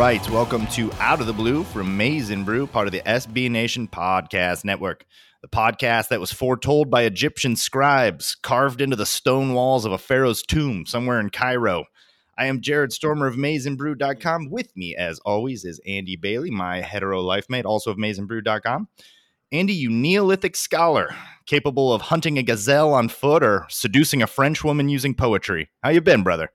right, welcome to Out of the Blue from Maize n Brew, part of the SB Nation Podcast Network. The podcast that was foretold by Egyptian scribes, carved into the stone walls of a pharaoh's tomb somewhere in Cairo. I am Jared Stormer of MaizenBrew.com. With me, as always, is Andy Bailey, my hetero life mate, also of MaizenBrew.com. Andy, you Neolithic scholar, capable of hunting a gazelle on foot or seducing a French woman using poetry. How you been, brother?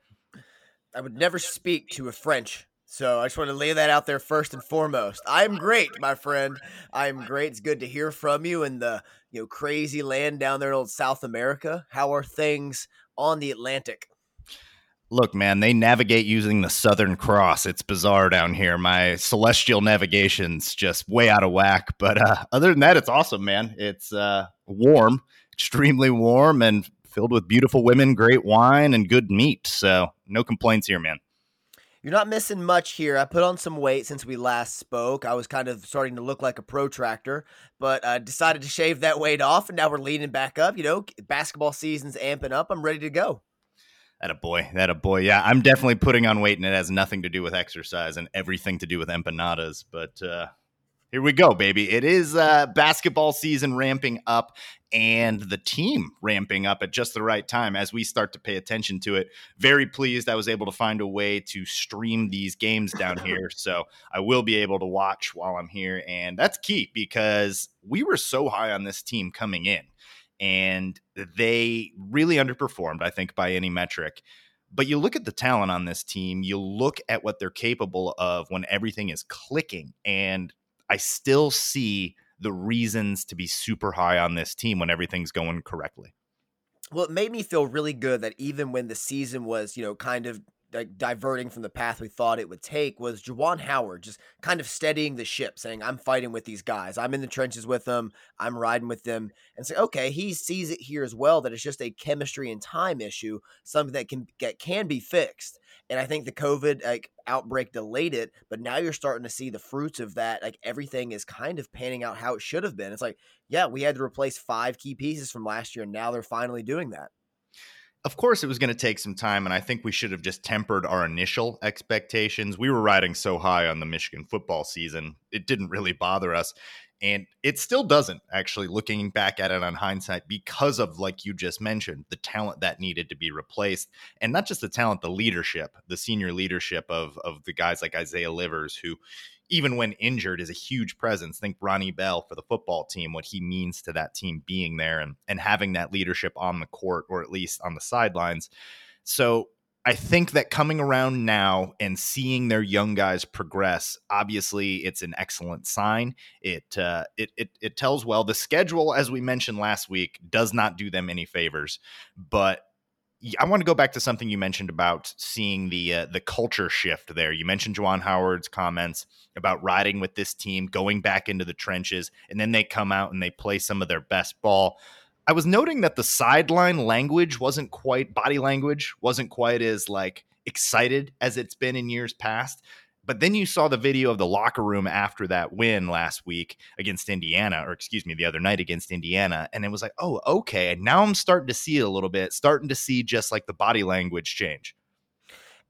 I would never speak to a French. So I just want to lay that out there first and foremost. I'm great, my friend. I'm great. It's good to hear from you in the you know crazy land down there in old South America. How are things on the Atlantic? Look, man, they navigate using the Southern Cross. It's bizarre down here. My celestial navigation's just way out of whack. But uh, other than that, it's awesome, man. It's uh, warm, extremely warm, and filled with beautiful women, great wine, and good meat. So no complaints here, man. You're not missing much here. I put on some weight since we last spoke. I was kind of starting to look like a protractor, but I decided to shave that weight off, and now we're leaning back up. You know, basketball season's amping up. I'm ready to go. That a boy. That a boy. Yeah, I'm definitely putting on weight, and it has nothing to do with exercise and everything to do with empanadas. But uh, here we go, baby. It is uh, basketball season ramping up and the team ramping up at just the right time as we start to pay attention to it. Very pleased I was able to find a way to stream these games down here. So I will be able to watch while I'm here. And that's key because we were so high on this team coming in and they really underperformed, I think, by any metric. But you look at the talent on this team, you look at what they're capable of when everything is clicking. And I still see the reasons to be super high on this team when everything's going correctly. Well, it made me feel really good that even when the season was, you know, kind of like diverting from the path we thought it would take was Juwan Howard just kind of steadying the ship, saying, I'm fighting with these guys. I'm in the trenches with them. I'm riding with them. And say, okay, he sees it here as well that it's just a chemistry and time issue, something that can get can be fixed. And I think the COVID like outbreak delayed it, but now you're starting to see the fruits of that. Like everything is kind of panning out how it should have been. It's like, yeah, we had to replace five key pieces from last year, and now they're finally doing that of course it was going to take some time and i think we should have just tempered our initial expectations we were riding so high on the michigan football season it didn't really bother us and it still doesn't actually looking back at it on hindsight because of like you just mentioned the talent that needed to be replaced and not just the talent the leadership the senior leadership of of the guys like isaiah livers who even when injured, is a huge presence. Think Ronnie Bell for the football team, what he means to that team being there and, and having that leadership on the court or at least on the sidelines. So I think that coming around now and seeing their young guys progress, obviously, it's an excellent sign. It uh, it, it it tells well. The schedule, as we mentioned last week, does not do them any favors, but I want to go back to something you mentioned about seeing the uh, the culture shift there. You mentioned Juwan Howard's comments about riding with this team, going back into the trenches, and then they come out and they play some of their best ball. I was noting that the sideline language wasn't quite body language wasn't quite as like excited as it's been in years past. But then you saw the video of the locker room after that win last week against Indiana, or excuse me, the other night against Indiana. And it was like, oh, okay. And now I'm starting to see it a little bit, starting to see just like the body language change.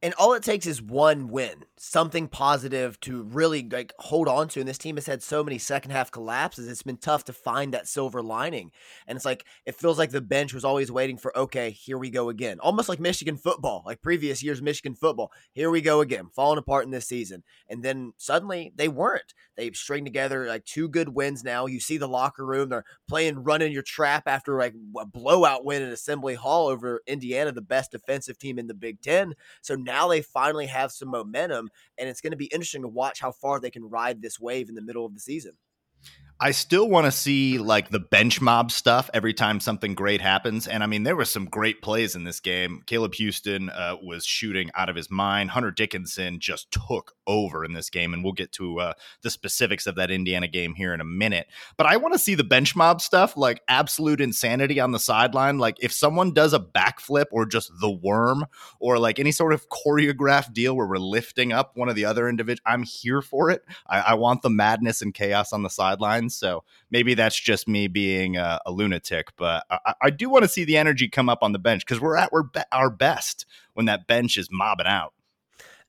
And all it takes is one win, something positive to really like hold on to. And this team has had so many second half collapses. It's been tough to find that silver lining. And it's like it feels like the bench was always waiting for, okay, here we go again. Almost like Michigan football, like previous years Michigan football. Here we go again, falling apart in this season. And then suddenly they weren't. They've together like two good wins now. You see the locker room, they're playing running your trap after like a blowout win in Assembly Hall over Indiana, the best defensive team in the Big Ten. So now they finally have some momentum, and it's going to be interesting to watch how far they can ride this wave in the middle of the season. I still want to see like the bench mob stuff every time something great happens. And I mean, there were some great plays in this game. Caleb Houstan uh, was shooting out of his mind. Hunter Dickinson just took over in this game. And we'll get to uh, the specifics of that Indiana game here in a minute. But I want to see the bench mob stuff, like absolute insanity on the sideline. Like if someone does a backflip or just the worm or like any sort of choreographed deal where we're lifting up one of the other individuals, I'm here for it. I, I want the madness and chaos on the sideline. So maybe that's just me being a, a lunatic, but I, I do want to see the energy come up on the bench because we're at we're be- our best when that bench is mobbing out.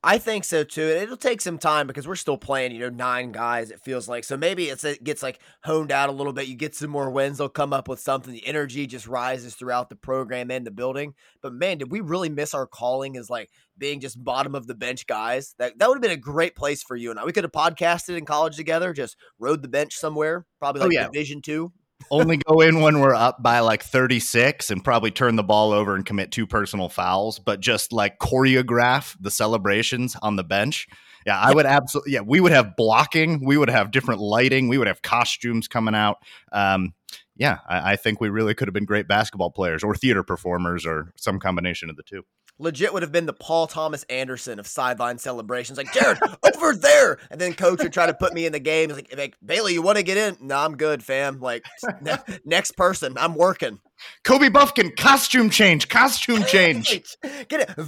I think so too. And it'll take some time because we're still playing, you know, nine guys. It feels like so maybe it's it gets like honed out a little bit. You get some more wins, they'll come up with something. The energy just rises throughout the program and the building. But man, did we really miss our calling as like being just bottom of the bench guys? That that would have been a great place for you and I. We could have podcasted in college together, just rode the bench somewhere, probably oh, like oh, yeah. Division two only go in when we're up by like 36 and probably turn the ball over and commit two personal fouls, but just like choreograph the celebrations on the bench. Yeah, I would absolutely. Yeah, we would have blocking. We would have different lighting. We would have costumes coming out. Um, yeah, I, I think we really could have been great basketball players or theater performers or some combination of the two legit would have been the Paul Thomas Anderson of sideline celebrations. Like, Jared, over there. And then coach would try to put me in the game. He's like, like Bailey, you want to get in? No, I'm good, fam. Like, ne- next person, I'm working. Kobe Bufkin, costume change, costume change. Get it. The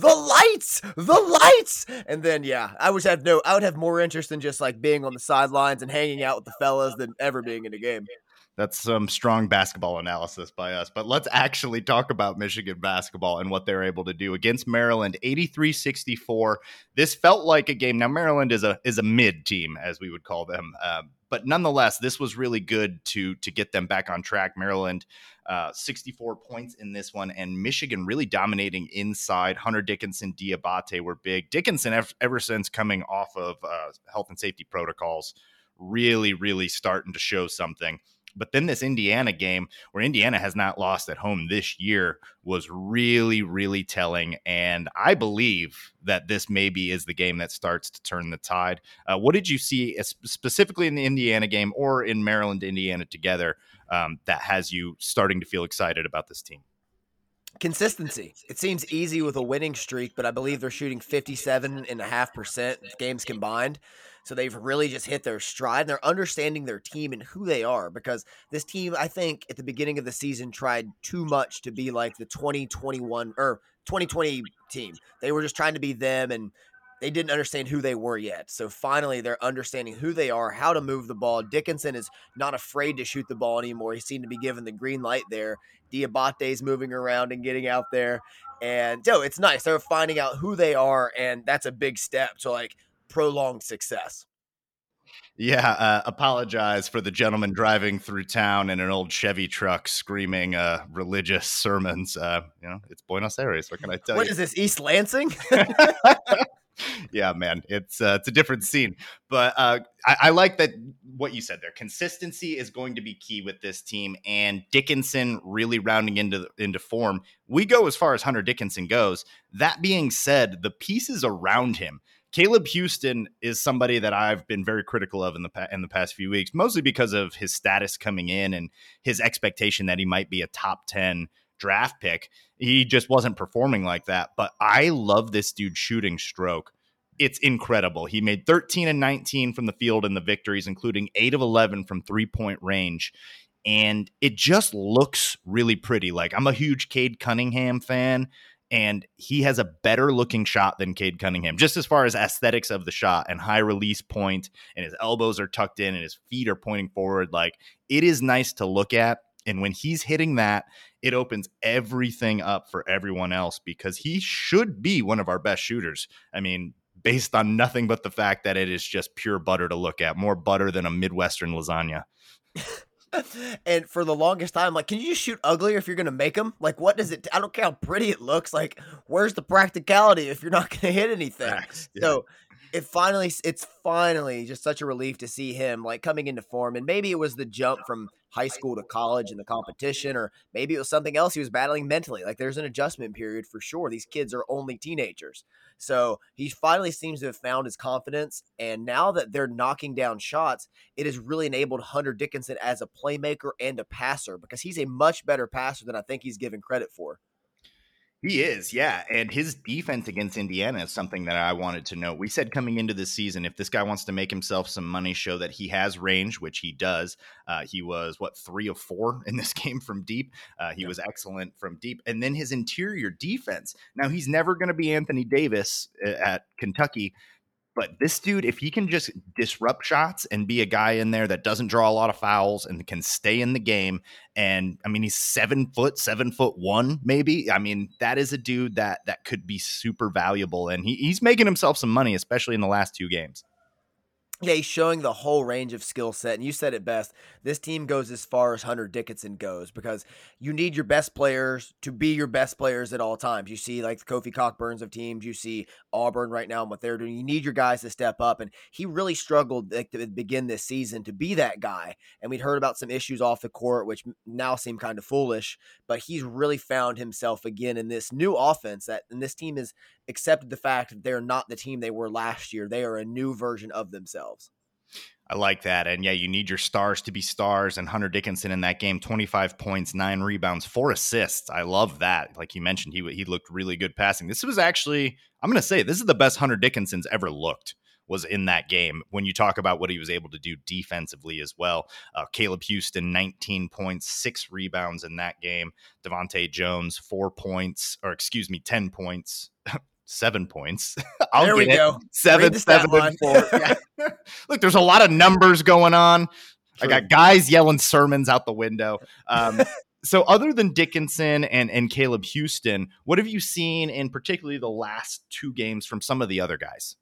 lights, the lights. And then, yeah, I would have no, I would have more interest in just like being on the sidelines and hanging out with the fellas than ever being in a game. That's some strong basketball analysis by us. But let's actually talk about Michigan basketball and what they're able to do against Maryland 83-64. This felt like a game. Now Maryland is a is a mid team as we would call them. Uh, but nonetheless, this was really good to to get them back on track. Maryland uh, 64 points in this one, and Michigan really dominating inside. Hunter Dickinson, Diabate were big. Dickinson, ever, ever since coming off of uh, health and safety protocols, really, really starting to show something. But then this Indiana game, where Indiana has not lost at home this year, was really, really telling. And I believe that this maybe is the game that starts to turn the tide. Uh, what did you see specifically in the Indiana game or in Maryland, Indiana together um, that has you starting to feel excited about this team? Consistency. It seems easy with a winning streak, but I believe they're shooting 57.5% games combined. So they've really just hit their stride. And they're understanding their team and who they are because this team, I think, at the beginning of the season tried too much to be like the 2021 or 2020 team. They were just trying to be them and they didn't understand who they were yet. So finally, they're understanding who they are, how to move the ball. Dickinson is not afraid to shoot the ball anymore. He seemed to be given the green light there. Diabate's moving around and getting out there. And so it's nice. They're finding out who they are, and that's a big step to like prolonged success. Yeah, uh, apologize for the gentleman driving through town in an old Chevy truck screaming uh, religious sermons. Uh, you know, it's Buenos Aires. What can I tell what you? What is this, East Lansing? yeah, man, it's uh, it's a different scene. But uh, I, I, like that what you said there. Consistency is going to be key with this team, and Dickinson really rounding into into form. We go as far as Hunter Dickinson goes. That being said, the pieces around him Caleb Houstan is somebody that I've been very critical of in the pa- in the past few weeks, mostly because of his status coming in and his expectation that he might be a top 10 draft pick. He just wasn't performing like that, but I love this dude shooting stroke. It's incredible. He made 13 and 19 from the field in the victories, including 8 of 11 from three-point range and it just looks really pretty. Like I'm a huge Cade Cunningham fan and he has a better looking shot than Cade Cunningham, just as far as aesthetics of the shot and high release point, and his elbows are tucked in and his feet are pointing forward. Like it is nice to look at. And when he's hitting that, it opens everything up for everyone else because he should be one of our best shooters. I mean, based on nothing but the fact that it is just pure butter to look at, more butter than a Midwestern lasagna. and for the longest time, like, can you just shoot uglier if you're gonna make them? Like, what does it? I don't care how pretty it looks. Like, where's the practicality if you're not gonna hit anything? yeah. So it finally, it's finally just such a relief to see him like coming into form. And maybe it was the jump from high school to college and the competition, or maybe it was something else he was battling mentally. Like, there's an adjustment period for sure. These kids are only teenagers. So he finally seems to have found his confidence. And now that they're knocking down shots, it has really enabled Hunter Dickinson as a playmaker and a passer because he's a much better passer than I think he's given credit for. He is, yeah. And his defense against Indiana is something that I wanted to know. We said coming into this season, if this guy wants to make himself some money, show that he has range, which he does. Uh, he was, what, three of four in this game from deep. Uh, he was excellent from deep. And then his interior defense. Now, he's never going to be Anthony Davis uh, at Kentucky, But this dude, if he can just disrupt shots and be a guy in there that doesn't draw a lot of fouls and can stay in the game, and I mean he's seven foot, seven foot one, maybe. I mean that is a dude that that could be super valuable, and he, he's making himself some money, especially in the last two games yeah, he's showing the whole range of skill set. And you said it best. This team goes as far as Hunter Dickinson goes because you need your best players to be your best players at all times. You see, like the Kofi Cockburns of teams, you see Auburn right now and what they're doing. You need your guys to step up. And he really struggled like, to begin this season to be that guy. And we'd heard about some issues off the court, which now seem kind of foolish, but he's really found himself again in this new offense that, and this team is accepted the fact that they're not the team they were last year. They are a new version of themselves. I like that. And yeah, you need your stars to be stars. And Hunter Dickinson in that game, 25 points, nine rebounds, four assists. I love that. Like you mentioned, he, he looked really good passing. This was actually, I'm going to say, this is the best Hunter Dickinson's ever looked was in that game when you talk about what he was able to do defensively as well. Uh, Caleb Houstan, 19 points, six rebounds in that game. DeVante' Jones, four points, or excuse me, 10 points. seven points. I'll there we go. Seven, seven, and four. Yeah. Look, there's a lot of numbers going on. True. I got guys yelling sermons out the window. Um, so, other than Dickinson and and Caleb Houstan, what have you seen in particularly the last two games from some of the other guys?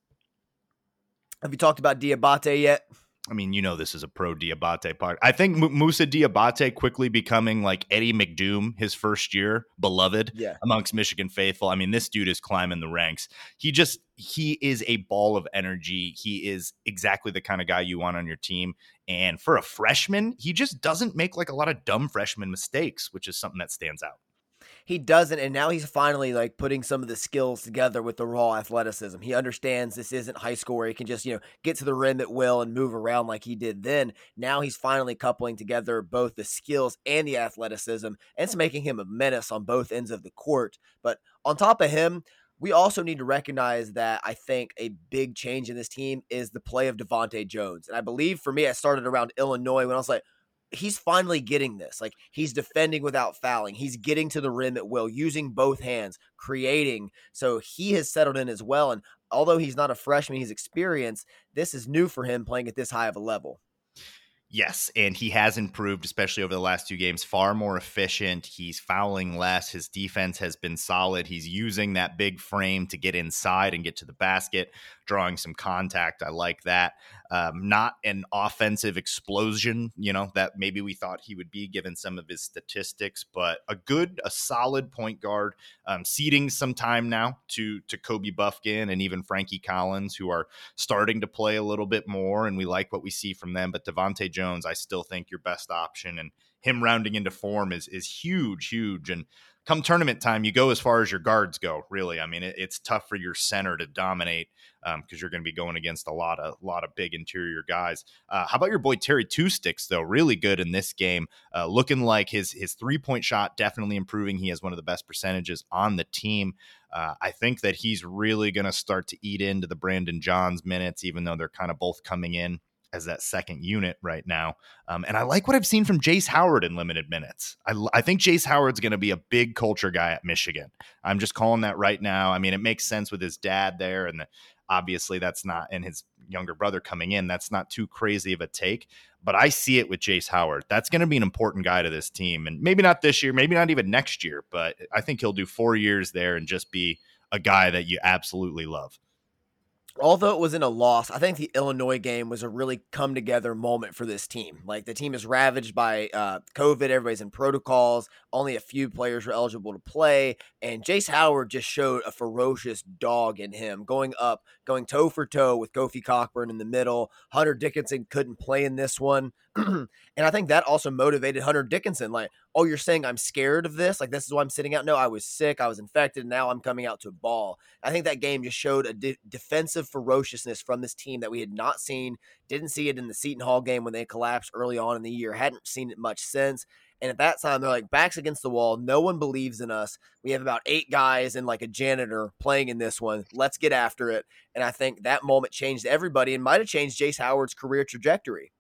Have you talked about Diabate yet? I mean, you know, this is a pro Diabate part. I think M- Moussa Diabate quickly becoming like Eddie McDoom his first year, beloved yeah. amongst Michigan faithful. I mean, this dude is climbing the ranks. He just, he is a ball of energy. He is exactly the kind of guy you want on your team. And for a freshman, he just doesn't make like a lot of dumb freshman mistakes, which is something that stands out he doesn't and now he's finally like putting some of the skills together with the raw athleticism. He understands this isn't high school where he can just you know get to the rim at will and move around like he did then. Now he's finally coupling together both the skills and the athleticism and it's making him a menace on both ends of the court. But on top of him we also need to recognize that I think a big change in this team is the play of DeVante' Jones. And I believe for me, I started around Illinois when I was like, he's finally getting this. Like he's defending without fouling. He's getting to the rim at will, using both hands, creating. So he has settled in as well. And although he's not a freshman, he's experienced. This is new for him playing at this high of a level. Yes, and he has improved, especially over the last two games. Far more efficient. He's fouling less. His defense has been solid. He's using that big frame to get inside and get to the basket, drawing some contact. I like that. Um, not an offensive explosion, you know, that maybe we thought he would be given some of his statistics, but a good, a solid point guard, um, ceding some time now to to Kobe Bufkin and even Frankie Collins, who are starting to play a little bit more, and we like what we see from them. But DeVante' Jones, I still think your best option, and him rounding into form is is huge, huge, and come tournament time, you go as far as your guards go. Really, I mean, it, it's tough for your center to dominate because um, you're going to be going against a lot of lot of big interior guys. Uh, how about your boy Terry Two Sticks though? Really good in this game, uh, looking like his his three point shot definitely improving. He has one of the best percentages on the team. Uh, I think that he's really going to start to eat into the Brandon Johns minutes, even though they're kind of both coming in as that second unit right now. Um, and I like what I've seen from Jace Howard in limited minutes. I, I think Jace Howard's going to be a big culture guy at Michigan. I'm just calling that right now. I mean, it makes sense with his dad there, and the, obviously that's not, and his younger brother coming in. That's not too crazy of a take, but I see it with Jace Howard. That's going to be an important guy to this team, and maybe not this year, maybe not even next year, but I think he'll do four years there and just be a guy that you absolutely love although it was in a loss, I think the Illinois game was a really come together moment for this team. Like the team is ravaged by uh, COVID, everybody's in protocols. Only a few players were eligible to play, and Jace Howard just showed a ferocious dog in him, going up, going toe for toe with Kofi Cockburn in the middle. Hunter Dickinson couldn't play in this one. And I think that also motivated Hunter Dickinson. Like, oh, you're saying I'm scared of this? Like, this is why I'm sitting out? No, I was sick. I was infected. And now I'm coming out to a ball. I think that game just showed a de- defensive ferociousness from this team that we had not seen. Didn't see it in the Seton Hall game when they collapsed early on in the year. Hadn't seen it much since. And at that time, they're like backs against the wall. No one believes in us. We have about eight guys and like a janitor playing in this one. Let's get after it. And I think that moment changed everybody and might have changed Jace Howard's career trajectory.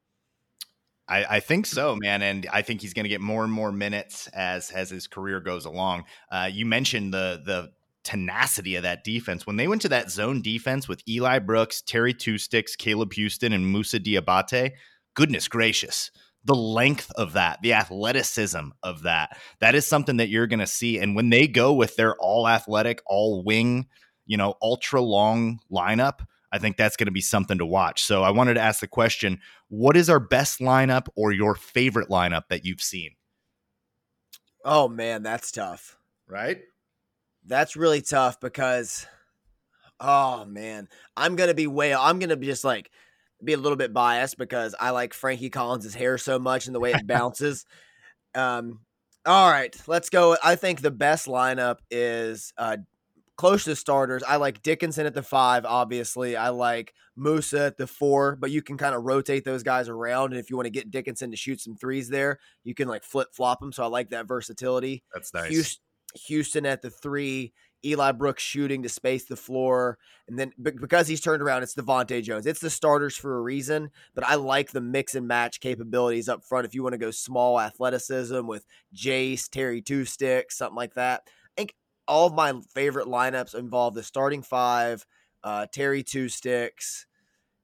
I, I, think so, man, and I think he's going to get more and more minutes as as his career goes along. Uh, you mentioned the the tenacity of that defense. When they went to that zone defense with Eli Brooks, Terry Two Sticks, Caleb Houstan, and Moussa Diabate, goodness gracious. The length of that, the athleticism of that, that is something that you're going to see. And when they go with their all athletic, all wing, you know, ultra long lineup, I think that's going to be something to watch. So I wanted to ask the question what is our best lineup or your favorite lineup that you've seen? Oh, man, that's tough. Right? That's really tough because, oh, man, I'm going to be way, I'm going to be just like, be a little bit biased because I like Frankie Collins' hair so much and the way it bounces. um, all right, let's go. I think the best lineup is uh, close to starters. I like Dickinson at the five, obviously. I like Moussa at the four, but you can kind of rotate those guys around. And if you want to get Dickinson to shoot some threes there, you can like flip flop them. So I like that versatility. That's nice. Houstan, Houstan at the three, Eli Brooks shooting to space the floor. And then because he's turned around, it's DeVante' Jones. It's the starters for a reason, but I like the mix and match capabilities up front. If you want to go small athleticism with Jace, Terry Two Sticks, something like that. All of my favorite lineups involve the starting five, uh, Terry Two Sticks,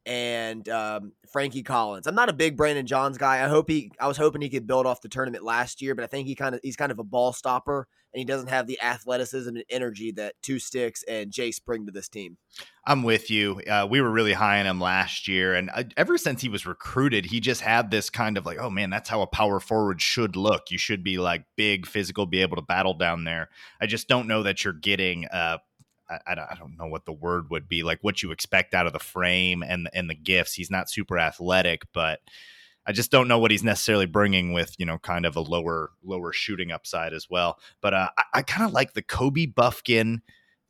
and um, Frankie Collins. I'm not a big Brandon Johns guy. I hope he. I was hoping he could build off the tournament last year, but I think he kind of he's kind of a ball stopper, and he doesn't have the athleticism and energy that Two Sticks and Jace bring to this team. I'm with you. Uh, we were really high on him last year, and uh, ever since he was recruited, he just had this kind of like, oh man, that's how a power forward should look. You should be like big, physical, be able to battle down there. I just don't know that you're getting. Uh, I, I, don't know what the word would be like what you expect out of the frame and and the gifts. He's not super athletic, but I just don't know what he's necessarily bringing with you know kind of a lower lower shooting upside as well. But uh, I, I kind of like the Kobe Bufkin,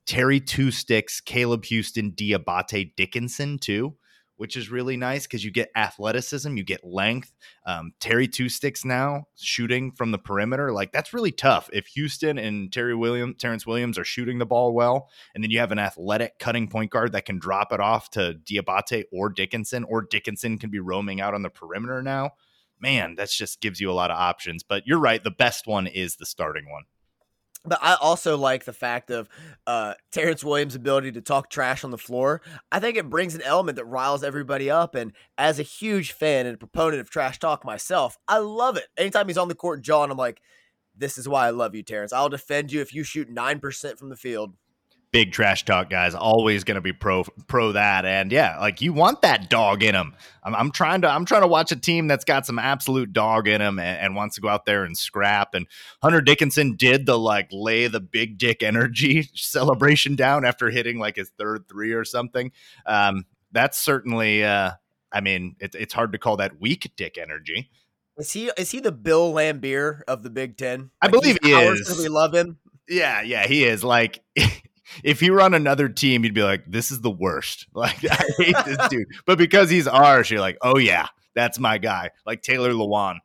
Terry Two Sticks, Caleb Houstan, Diabate Dickinson too which is really nice because you get athleticism, you get length. Um, Terry Two Sticks now shooting from the perimeter, like that's really tough. If Houstan and Terry Williams, Terrance Williams are shooting the ball well, and then you have an athletic cutting point guard that can drop it off to Diabate or Dickinson, or Dickinson can be roaming out on the perimeter now. Man, that just gives you a lot of options. But you're right, the best one is the starting one. But I also like the fact of uh, Terrance Williams' ability to talk trash on the floor. I think it brings an element that riles everybody up. And as a huge fan and proponent of trash talk myself, I love it. Anytime he's on the court, John, I'm like, this is why I love you, Terrance. I'll defend you if you shoot 9% from the field big trash talk guys always going to be pro pro that. And yeah like you want that dog in them I'm, I'm, trying to i'm trying to watch a team that's got some absolute dog in them and, and, wants to go out there and scrap. And hunter dickinson did the like lay the big dick energy celebration down after hitting like his third three or something. Um, that's certainly uh, i mean it, it's hard to call that weak dick energy. Is he is he the bill laimbeer of the big ten? Like i believe he is. we love him. Yeah yeah he is. Like if he were on another team, you'd be like, this is the worst. Like, I hate this dude. But because he's ours, you're like, oh, yeah, that's my guy. Like Taylor Lewan.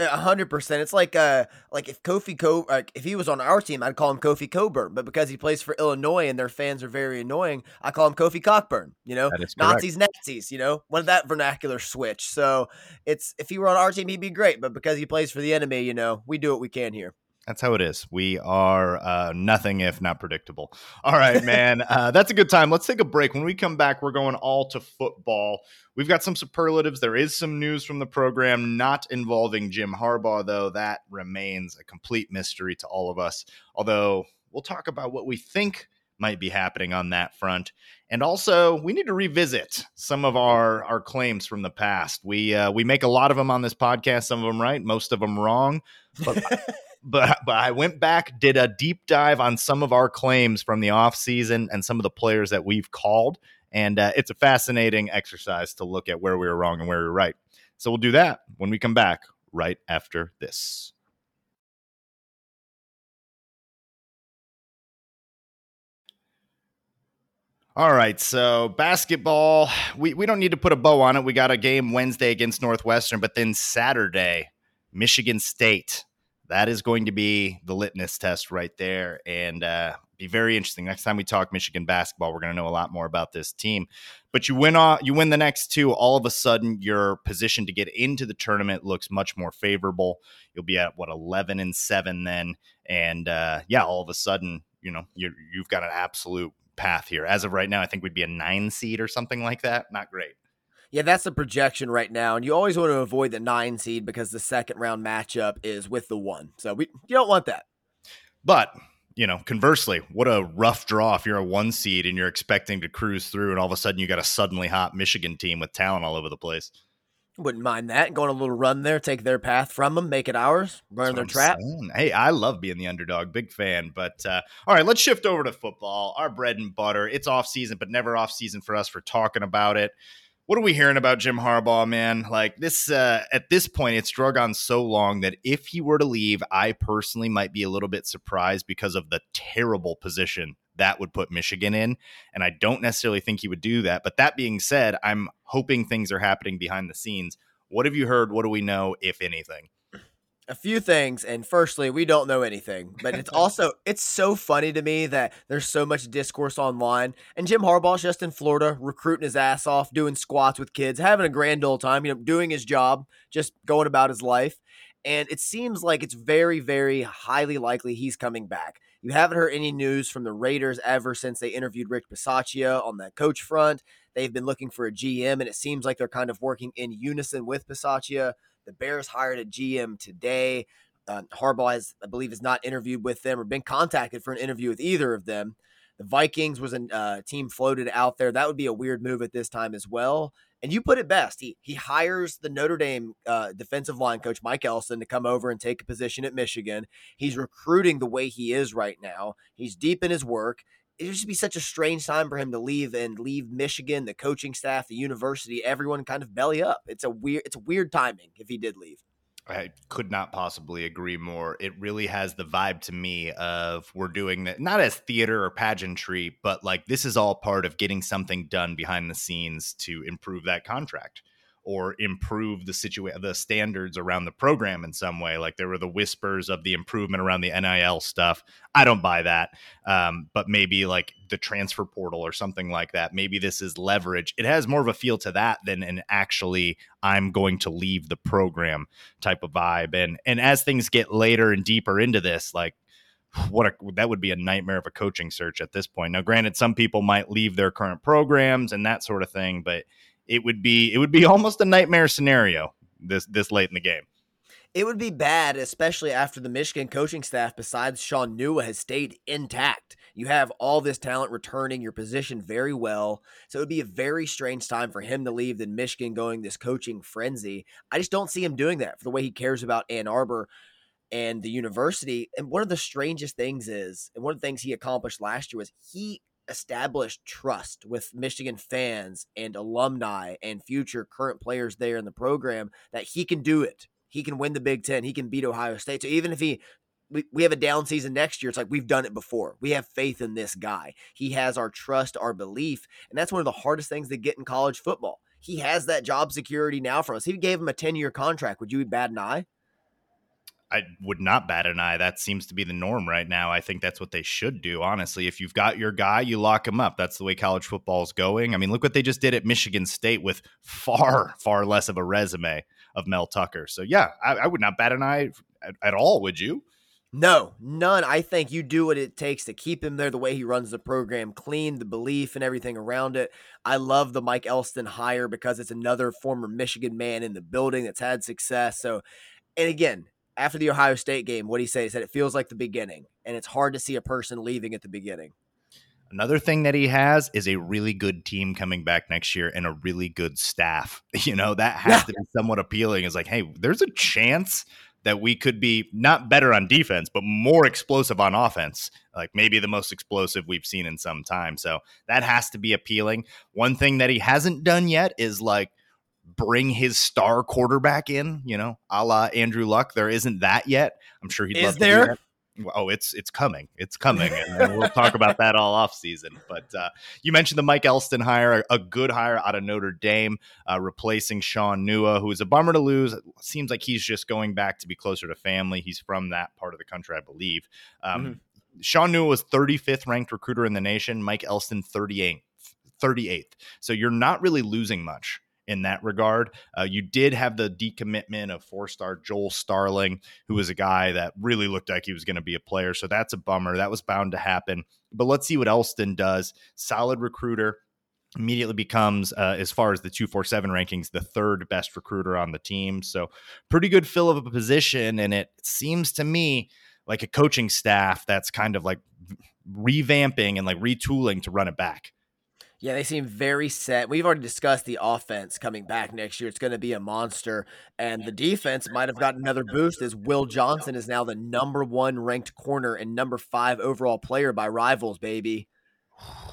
A hundred percent. It's like uh like if Kofi Co like if he was on our team, I'd call him Kofi Coburn. But because he plays for Illinois and their fans are very annoying, I call him Kofi Cockburn. You know, Nazis, Nazis. You know, one of that vernacular switch. So it's if he were on our team, he'd be great. But because he plays for the enemy, you know, we do what we can here. That's how it is. We are uh, nothing if not predictable. All right, man. uh, that's a good time. Let's take a break. When we come back, we're going all to football. We've got some superlatives. There is some news from the program not involving Jim Harbaugh, though. That remains a complete mystery to all of us. Although we'll talk about what we think might be happening on that front. And also, we need to revisit some of our our claims from the past. We uh, we make a lot of them on this podcast. Some of them right, most of them wrong. But but but I went back, did a deep dive on some of our claims from the off season and some of the players that we've called, and uh, it's a fascinating exercise to look at where we were wrong and where we were right. So we'll do that when we come back right after this. All right, so basketball, we, we don't need to put a bow on it. We got a game Wednesday against Northwestern, but then Saturday, Michigan State that is going to be the litmus test right there. And uh, be very interesting. Next time we talk Michigan basketball, we're going to know a lot more about this team. But you win all, you win the next two. All of a sudden, your position to get into the tournament looks much more favorable. You'll be at what eleven and seven then, and uh, yeah, all of a sudden, you know, you you've got an absolute path here. As of right now, I think we'd be a nine seed or something like that. Not great. Yeah, that's the projection right now, and you always want to avoid the nine seed because the second round matchup is with the one. So we you don't want that. But you know, conversely, what a rough draw if you're a one seed and you're expecting to cruise through, and all of a sudden you got a suddenly hot Michigan team with talent all over the place. Wouldn't mind that. Going a little run there, take their path from them, make it ours, burn their trap. Saying. Hey, I love being the underdog. Big fan. But uh, all right, let's shift over to football. Our bread and butter. It's off season, but never off season for us for talking about it what are we hearing about Jim Harbaugh, man? Like this, uh, at this point, it's drug on so long that if he were to leave, I personally might be a little bit surprised because of the terrible position that would put Michigan in. And I don't necessarily think he would do that. But that being said, I'm hoping things are happening behind the scenes. What have you heard? What do we know, if anything? A few things and firstly we don't know anything but it's also it's so funny to me that there's so much discourse online and jim harbaugh's just in florida recruiting his ass off doing squats with kids having a grand old time you know doing his job just going about his life and it seems like it's very very highly likely he's coming back. You haven't heard any news from the raiders ever since they interviewed rick bisaccia on the coach front. They've been looking for a gm and it seems like they're kind of working in unison with bisaccia the Bears hired a GM today. Uh, Harbaugh has, I believe, has not interviewed with them or been contacted for an interview with either of them. The Vikings was a uh, team floated out there. That would be a weird move at this time as well. And you put it best. He he hires the Notre Dame uh, defensive line coach Mike Elston to come over and take a position at Michigan. He's recruiting the way he is right now. He's deep in his work it just be such a strange time for him to leave and leave Michigan, the coaching staff, the university, everyone kind of belly up. It's a weird it's a weird timing if he did leave. I could not possibly agree more. It really has the vibe to me of we're doing that not as theater or pageantry, but like this is all part of getting something done behind the scenes to improve that contract or improve the situation the standards around the program in some way like there were the whispers of the improvement around the nil stuff. I don't buy that um, but maybe like the transfer portal or something like that maybe this is leverage. It has more of a feel to that than an actually i'm going to leave the program type of vibe. And and as things get later and deeper into this like what a, that would be a nightmare of a coaching search at this point. Now, granted, some people might leave their current programs and that sort of thing, but it would be it would be almost a nightmare scenario this this late in the game. It would be bad, especially after the Michigan coaching staff, besides Shaun Nua, has stayed intact. You have all this talent returning, your position very well. So it would be a very strange time for him to leave than Michigan going this coaching frenzy. I just don't see him doing that for the way he cares about Ann Arbor and the university. And one of the strangest things is, and one of the things he accomplished last year was he established trust with Michigan fans and alumni and future current players there in the program that he can do it. He can win the Big Ten. He can beat Ohio State. So even if he we, we have a down season next year, it's like we've done it before. We have faith in this guy. He has our trust, our belief. And that's one of the hardest things to get in college football. He has that job security now for us. He gave him a 10 year contract. Would you bat an eye? I would not bat an eye. That seems to be the norm right now. I think that's what they should do, honestly. If you've got your guy, you lock him up. That's the way college football is going. I mean, look what they just did at Michigan State with far, far less of a resume of Mel Tucker. So, yeah, I, I would not bat an eye at, at all, would you? No, none. I think you do what it takes to keep him there the way he runs the program clean, the belief and everything around it. I love the Mike Elston hire because it's another former Michigan man in the building that's had success. So, and again, after the Ohio State game, what he said, he said it feels like the beginning, and it's hard to see a person leaving at the beginning. Another thing that he has is a really good team coming back next year and a really good staff. You know, that has yeah. to be somewhat appealing. Is like, hey, there's a chance that we could be not better on defense, but more explosive on offense. Like maybe the most explosive we've seen in some time. So that has to be appealing. One thing that he hasn't done yet is like bring his star quarterback in, you know, a la Andrew Luck. There isn't that yet. I'm sure he'd Is there? Oh, it's it's coming. It's coming. And we'll talk about that all off season. But uh, you mentioned the Mike Elston hire, a good hire out of Notre Dame, uh, replacing Shaun Nua, who is a bummer to lose. It seems like he's just going back to be closer to family. He's from that part of the country, I believe. Um, mm-hmm Shaun Nua was 35th ranked recruiter in the nation, Mike Elston 38th. 38th. So you're not really losing much in that regard. Uh, you did have the decommitment of four star Joel Starling, who was a guy that really looked like he was going to be a player. So that's a bummer. That was bound to happen. But let's see what Elston does. Solid recruiter. Immediately becomes, uh, as far as the 247 rankings, the third best recruiter on the team. So, pretty good fill of a position. And it seems to me like a coaching staff that's kind of like revamping and like retooling to run it back. Yeah, they seem very set. We've already discussed the offense coming back next year. It's going to be a monster. And the defense might have gotten another boost as Will Johnson is now the number one ranked corner and number five overall player by rivals, baby.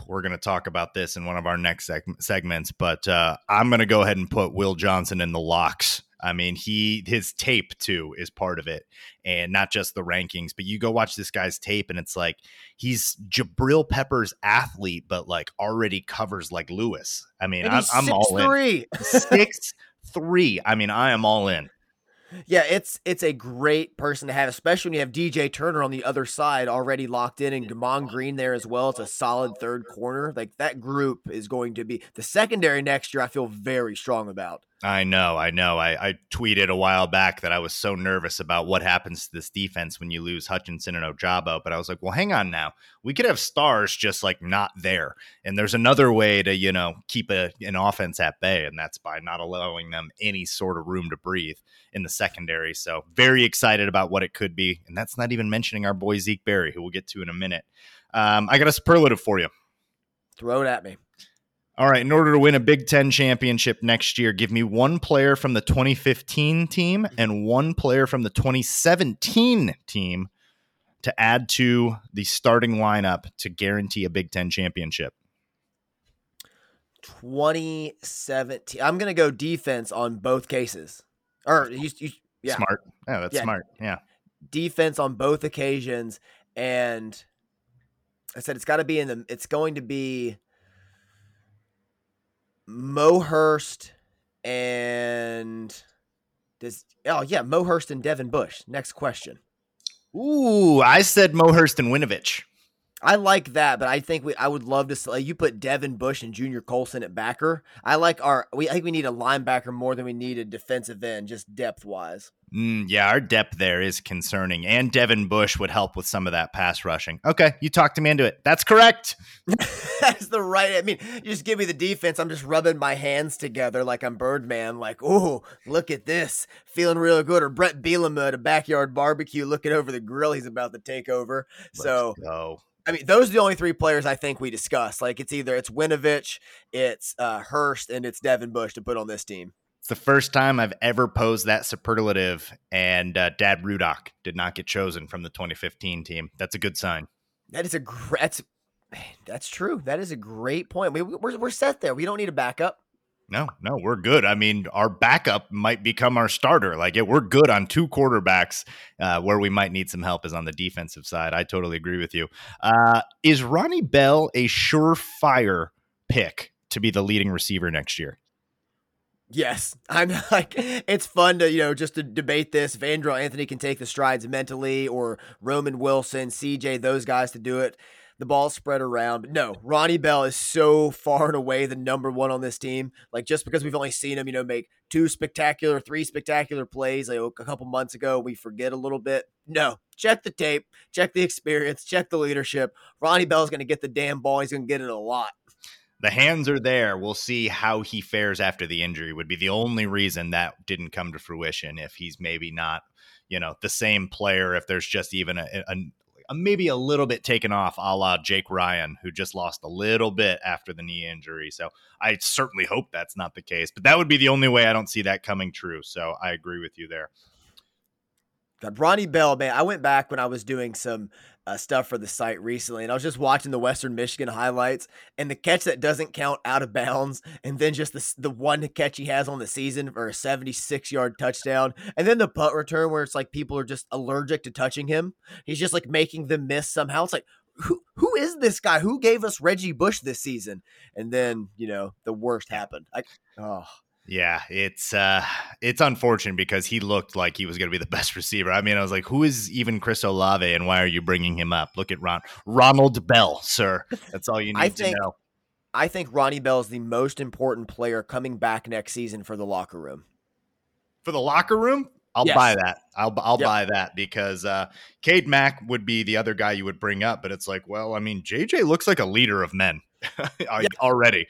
We're going to talk about this in one of our next seg- segments, but uh, I'm going to go ahead and put Will Johnson in the locks I mean, he his tape too is part of it, and not just the rankings. But you go watch this guy's tape, and it's like he's Jabril Peppers athlete, but like already covers like Lewis. I mean, I'm, I'm all three. in. Six three. I mean, I am all in. Yeah, it's it's a great person to have, especially when you have DJ Turner on the other side already locked in, and Gemon Green there as well. It's a solid third corner. Like that group is going to be the secondary next year. I feel very strong about. I know, I know. I, I, tweeted a while back that I was so nervous about what happens to this defense when you lose Hutchinson and Ojabo. But I was like, well, hang on now. We could have stars just like not there. And there's another way to, you know, keep a, an offense at bay, and that's by not allowing them any sort of room to breathe in the secondary. So very excited about what it could be. And that's not even mentioning our boy Zeke Berry, who we'll get to in a minute. Um, I got a superlative for you. Throw it at me. All right, in order to win a Big Ten championship next year, give me one player from the 2015 team and one player from the 2017 team to add to the starting lineup to guarantee a Big Ten championship. 2017. I'm going to go defense on both cases. Or you, you yeah. Smart. Yeah, that's yeah. smart. Yeah. Defense on both occasions and I said it's got to be in the it's going to be Mo Hurst and does oh yeah, Mo Hurst and Devin Bush. Next question. Ooh, I said Mo Hurst and Winovich. I like that, but I think we I would love to see you put Devin Bush and Junior Colson at backer. I like our we I think we need a linebacker more than we need a defensive end, just depth wise. Mm, yeah, our depth there is concerning, and Devin Bush would help with some of that pass rushing. Okay, you talked me into it. That's correct. That's the right. I mean, you just give me the defense. I'm just rubbing my hands together like I'm Birdman. Like, oh, look at this, feeling real good. Or Brett Bielema at a backyard barbecue, looking over the grill he's about to take over. Let's so go. I mean, those are the only three players I think we discussed. Like, it's either it's Winovich, it's uh, Hurst, and it's Devin Bush to put on this team. It's the first time I've ever posed that superlative, and uh, Dad Rudock did not get chosen from the 2015 team. That's a good sign. That is a great. That's, that's true. That is a great point. We, we're we're set there. We don't need a backup. No, no, we're good. I mean, our backup might become our starter. Like, we're good on two quarterbacks. Uh, where we might need some help is on the defensive side. I totally agree with you. Uh, is Ronnie Bell a surefire pick to be the leading receiver next year? Yes, I'm like it's fun to you know just to debate this. If Andrel Anthony can take the strides mentally, or Roman Wilson, CJ, those guys to do it the ball spread around. But no, Ronnie Bell is so far and away the number one on this team. Like just because we've only seen him, you know, make two spectacular, three spectacular plays like a couple months ago, we forget a little bit. No, check the tape, check the experience, check the leadership. Ronnie Bell's going to get the damn ball. He's going to get it a lot. The hands are there. We'll see how he fares after the injury. Would be the only reason that didn't come to fruition. If he's maybe not you know the same player if there's just even a, a, Uh, maybe a little bit taken off, a la Jake Ryan, who just lost a little bit after the knee injury. So I certainly hope that's not the case, but that would be the only way I don't see that coming true. So I agree with you there. God, Ronnie Bell, man, I went back when I was doing some uh, stuff for the site recently, and I was just watching the Western Michigan highlights, and the catch that doesn't count out of bounds, and then just the the one catch he has on the season for a 76 yard touchdown, and then the punt return where it's like people are just allergic to touching him. He's just like making them miss somehow. It's like who who is this guy? Who gave us Reggie Bush this season? And then you know the worst happened. I oh Yeah, it's uh it's unfortunate because he looked like he was going to be the best receiver. I mean, I was like, who is even Chris Olave and why are you bringing him up? Look at Ron Ronald Bell, sir. That's all you need I to think- know. I think Ronnie Bell is the most important player coming back next season for the locker room. For the locker room, I'll Yes. buy that. I'll I'll Yep. buy that because uh Cade Mack would be the other guy you would bring up, but it's like, well, I mean, JJ looks like a leader of men I- already.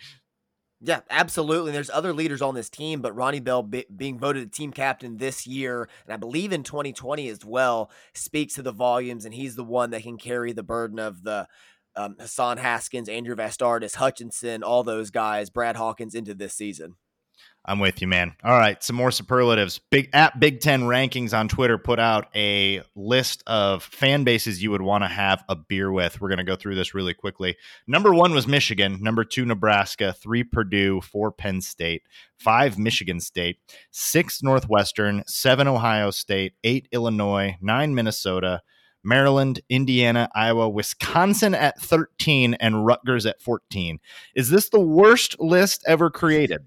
Yeah, absolutely. There's other leaders on this team, but Ronnie Bell be- being voted team captain this year, and I believe in 2020 as well, speaks to the volumes, and he's the one that can carry the burden of the um, Hassan Haskins, Andrew Vastardis, Hutchinson, all those guys, Brad Hawkins into this season. I'm with you, man. All right, some more superlatives. Big at Big Ten rankings on Twitter put out a list of fan bases you would want to have a beer with. We're going to go through this really quickly. Number one was Michigan. Number two, Nebraska. Three, Purdue. Four, Penn State. Five, Michigan State. Six, Northwestern. Seven, Ohio State. Eight, Illinois. Nine, Minnesota. Maryland, Indiana, Iowa, Wisconsin at 13, and Rutgers at 14. Is this the worst list ever created?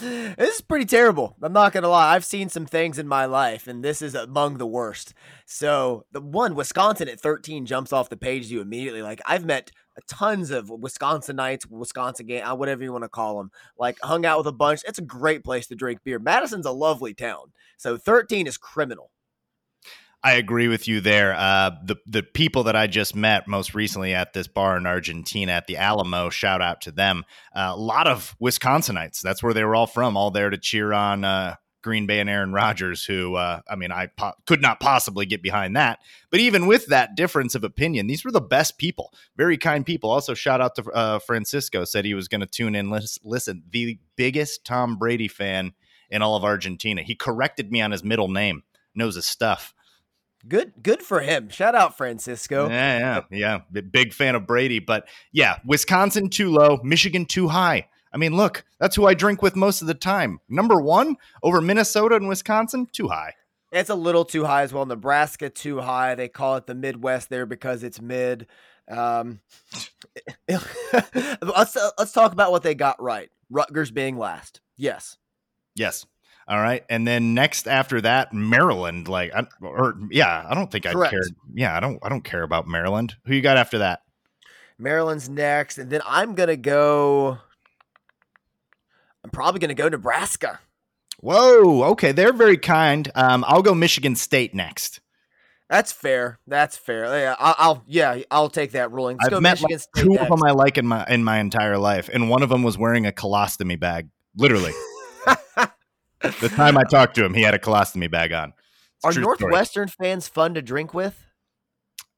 This is pretty terrible. I'm not gonna lie. I've seen some things in my life, and this is among the worst. So the one Wisconsin at 13 jumps off the page to you immediately. Like I've met tons of Wisconsinites, Wisconsin game, uh, whatever you want to call them. Like hung out with a bunch. It's a great place to drink beer. Madison's a lovely town. So 13 is criminal. I agree with you there. Uh, the the people that I just met most recently at this bar in Argentina at the Alamo, shout out to them. Uh, a lot of Wisconsinites. That's where they were all from, all there to cheer on uh, Green Bay and Aaron Rodgers. Who, uh, I mean, I po- could not possibly get behind that. But even with that difference of opinion, these were the best people, very kind people. Also, shout out to uh, Francisco. Said he was going to tune in. Lis- listen, the biggest Tom Brady fan in all of Argentina. He corrected me on his middle name. Knows his stuff. Good, good for him. Shout out Francisco. Yeah, yeah, yeah. Big fan of Brady, but yeah, Wisconsin too low, Michigan too high. I mean, look, that's who I drink with most of the time. Number one over Minnesota and Wisconsin, too high. It's a little too high as well. Nebraska too high. They call it the Midwest there because it's mid. Um, let's uh, let's talk about what they got right. Rutgers being last. Yes. Yes. All right, and then next after that, Maryland. Like, I, or yeah, I don't think I care. Yeah, I don't. I don't care about Maryland. Who you got after that? Maryland's next, and then I'm gonna go. I'm probably gonna go Nebraska. Whoa. Okay, they're very kind. Um, I'll go Michigan State next. That's fair. That's fair. Yeah, I'll, I'll yeah, I'll take that ruling. Let's I've go met Michigan like State two next. of them I like in my in my entire life, and one of them was wearing a colostomy bag. Literally, the time I talked to him, he had a colostomy bag on. It's Are true story. Northwestern fans fun to drink with?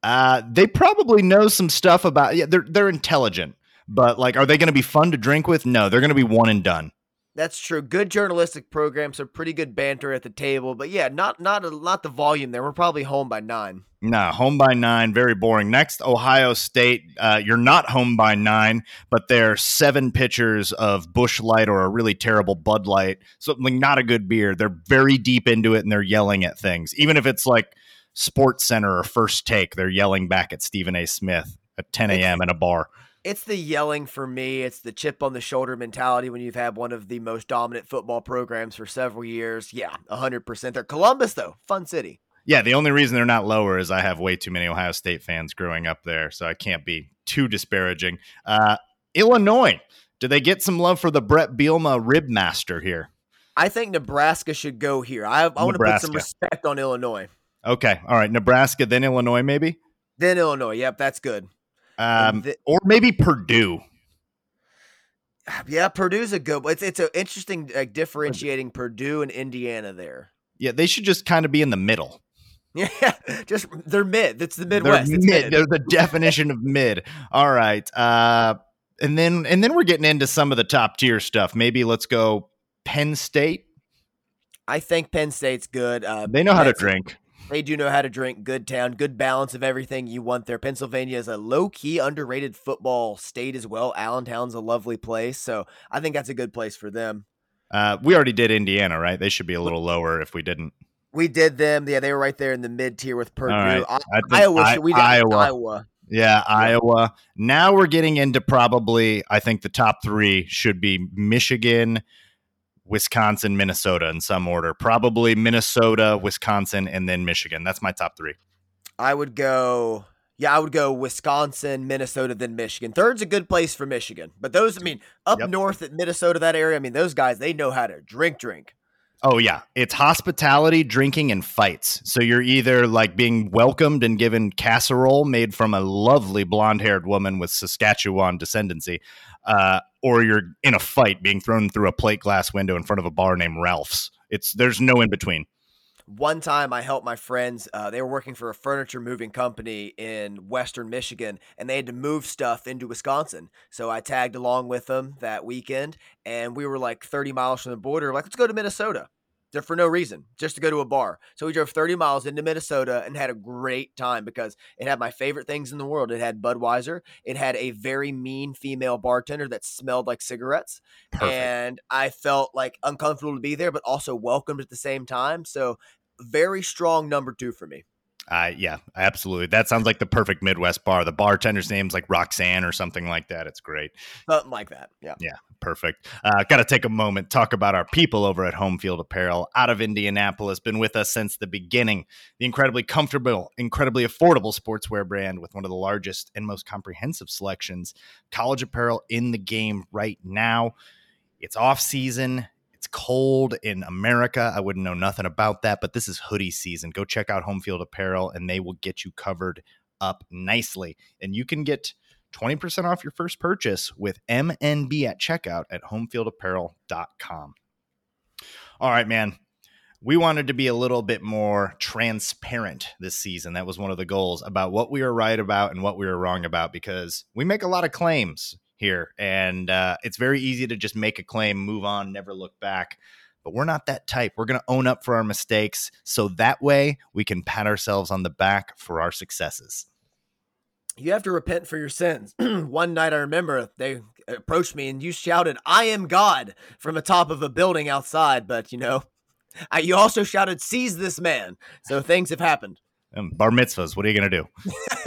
Uh, they probably know some stuff about. Yeah, they're they're intelligent, but like, are they going to be fun to drink with? No, they're going to be one and done. That's true. Good journalistic program, so pretty good banter at the table. But yeah, not not a, not the volume there. We're probably home by nine. Nah, home by nine, very boring. Next, Ohio State. Uh, you're not home by nine, but they're seven pitchers of Busch Light or a really terrible Bud Light, something not a good beer. They're very deep into it and they're yelling at things, even if it's like Sports Center or First Take. They're yelling back at Stephen A. Smith at 10 a.m. in a bar. It's the yelling for me. It's the chip on the shoulder mentality when you've had one of the most dominant football programs for several years. Yeah, hundred percent. They're Columbus though, fun city. Yeah, the only reason they're not lower is I have way too many Ohio State fans growing up there, so I can't be too disparaging. Uh, Illinois, do they get some love for the Bret Bielema rib master here? I think Nebraska should go here. I, I want to put some respect on Illinois. Okay, all right, Nebraska, then Illinois, maybe, Then Illinois. Yep, that's good. Um, the- or maybe Purdue. yeah, Purdue's a good. It's it's an interesting like, differentiating Purdue and Indiana there. Yeah, they should just kind of be in the middle. Yeah, just they're mid. It's the They're Midwest. It's mid. They're the definition of mid. All right, uh, and then and then we're getting into some of the top tier stuff. Maybe let's go Penn State. I think Penn State's good. Uh, They know how to that's- drink. They do know how to drink. Good town, good balance of everything you want there. Pennsylvania is a low key underrated football state as well. Allentown's a lovely place, so I think that's a good place for them. Uh, we already did Indiana, right? They should be a little lower if we didn't. We did them. Yeah, they were right there in the mid tier with Purdue. right. I- I Iowa, I- we did Iowa. Iowa. Yeah, Iowa. Now we're getting into probably, I think the top three should be Michigan, Wisconsin, Minnesota in some order. Probably Minnesota, Wisconsin, and then Michigan. That's my top three. I would go. Yeah, I would go Wisconsin, Minnesota, then Michigan. Third's a good place for Michigan. But those, I mean, up yep. north at Minnesota, that area, I mean, those guys, they know how to drink, drink. Oh yeah, it's hospitality, drinking, and fights. So you're either like being welcomed and given casserole made from a lovely blonde-haired woman with Saskatchewan descendancy, uh, or you're in a fight, being thrown through a plate glass window in front of a bar named Ralph's. It's there's no in between. One time, I helped my friends. Uh, they were working for a furniture moving company in Western Michigan, and they had to move stuff into Wisconsin. So I tagged along with them that weekend, and we were like 30 miles from the border. Like, let's go to Minnesota just for no reason, just to go to a bar. So we drove 30 miles into Minnesota and had a great time because it had my favorite things in the world. It had Budweiser. It had a very mean female bartender that smelled like cigarettes. Perfect. And I felt like uncomfortable to be there, but also welcomed at the same time. So very strong number two for me. Uh, yeah, absolutely. That sounds like the perfect Midwest bar. The bartender's name's like Roxanne or something like that. It's great. Something like that. Yeah. Yeah. Perfect. Uh, Got to take a moment, talk about our people over at Home Field Apparel out of Indianapolis. Been with us since the beginning. The incredibly comfortable, incredibly affordable sportswear brand with one of the largest and most comprehensive selections. College apparel in the game right now. It's off season it's cold in America. I wouldn't know nothing about that, but this is hoodie season. Go check out Home Field Apparel and they will get you covered up nicely. And you can get 20% off your first purchase with MNB at checkout at homefieldapparel.com. All right, man. We wanted to be a little bit more transparent this season. That was one of the goals about what we were right about and what we were wrong about because we make a lot of claims here. And uh, it's very easy to just make a claim, move on, never look back. But we're not that type. We're going to own up for our mistakes. So that way we can pat ourselves on the back for our successes. You have to repent for your sins. One night I remember they approached me and you shouted, I am God from the top of a building outside. But, you know, I, you also shouted, Seize this man. So things have happened um, bar mitzvahs. What are you going to do?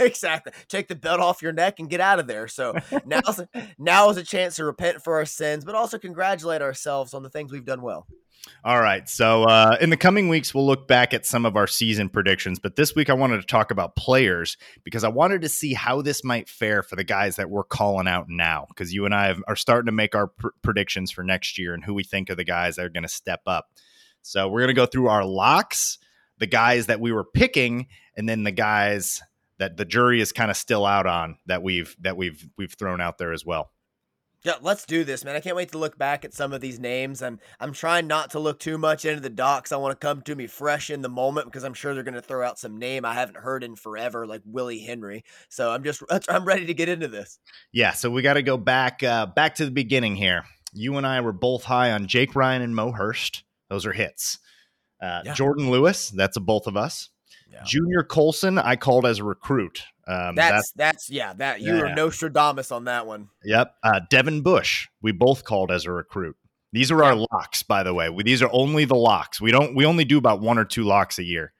exactly. Take the belt off your neck and get out of there. So now, now is a chance to repent for our sins, but also congratulate ourselves on the things we've done well. All right. So uh, in the coming weeks, we'll look back at some of our season predictions. But this week, I wanted to talk about players because I wanted to see how this might fare for the guys that we're calling out now. Because you and I have, are starting to make our pr- predictions for next year and who we think are the guys that are going to step up. So we're going to go through our locks the guys that we were picking and then the guys that the jury is kind of still out on that we've that we've we've thrown out there as well. Yeah, let's do this, man. I can't wait to look back at some of these names. I'm I'm trying not to look too much into the docs. I want to come to me fresh in the moment because I'm sure they're going to throw out some name I haven't heard in forever, like Willie Henry. So I'm just I'm ready to get into this. Yeah, so we got to go back uh, back to the beginning here. You and I were both high on Jake Ryan and Mo Hurst. Those are hits. Uh, yeah. Jordan Lewis, that's a both of us. Yeah. Junior Colson, I called as a recruit. Um, that's, that's, that's yeah that you yeah. were Nostradamus on that one. Yep. Uh, Devin Bush, we both called as a recruit. These are our locks, by the way. We, these are only the locks. We don't. We only do about one or two locks a year.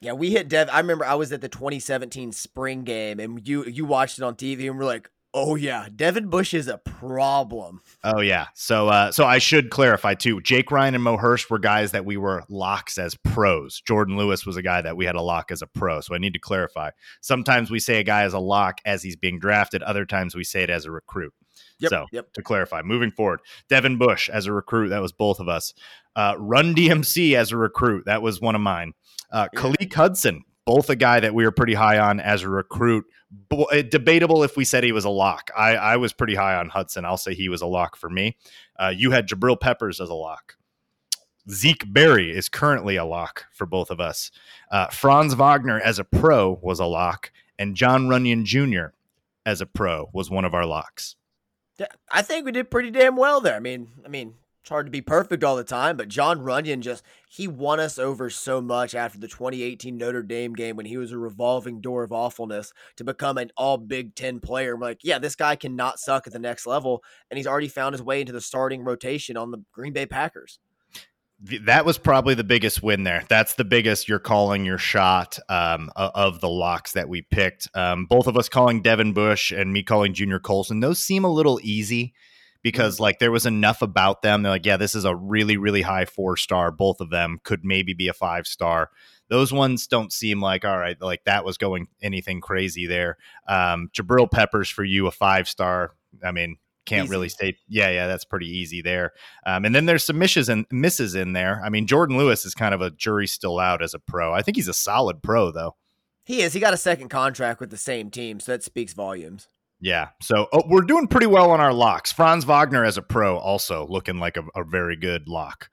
Yeah, we hit Dev. I remember I was at the 2017 spring game, and you you watched it on TV, and we're like, Oh yeah, Devin Bush is a problem. Oh yeah. So uh, so I should clarify too. Jake Ryan and Mo Hurst were guys that we were locks as pros. Jordan Lewis was a guy that we had a lock as a pro. So I need to clarify. Sometimes we say a guy is a lock as he's being drafted. Other times we say it as a recruit. Yep, so yep. to clarify, moving forward, Devin Bush as a recruit, that was both of us. Uh, Run DMC as a recruit, that was one of mine. Uh, yeah. Hudson, both a guy that we were pretty high on as a recruit. Eh, debatable if we said he was a lock. I, I was pretty high on Hudson. I'll say he was a lock for me. Uh, you had Jabril Peppers as a lock. Zeke Berry is currently a lock for both of us. Uh, Franz Wagner as a pro was a lock, and John Runyan Jr. as a pro was one of our locks. I think we did pretty damn well there. I mean, I mean, it's hard to be perfect all the time, but John Runyan just he won us over so much after the 2018 Notre Dame game when he was a revolving door of awfulness to become an all Big Ten player. We're like, yeah, this guy cannot suck at the next level, and he's already found his way into the starting rotation on the Green Bay Packers. that was probably the biggest win there. That's the biggest you're calling your shot um, of the locks that we picked. Um, both of us calling Devin Bush and me calling Junior Colson. Those seem a little easy because like there was enough about them. They're like, yeah, this is a really, really high four star. Both of them could maybe be a five star. Those ones don't seem like all right, like that was going anything crazy there. Um, Jabril Peppers for you a five star. I mean, can't easy. really say yeah yeah that's pretty easy there um, and then there's some misses and misses in there i mean jordan lewis is kind of a jury still out as a pro i think he's a solid pro though he is he got a second contract with the same team so that speaks volumes yeah so oh, we're doing pretty well on our locks franz wagner as a pro also looking like a, a very good lock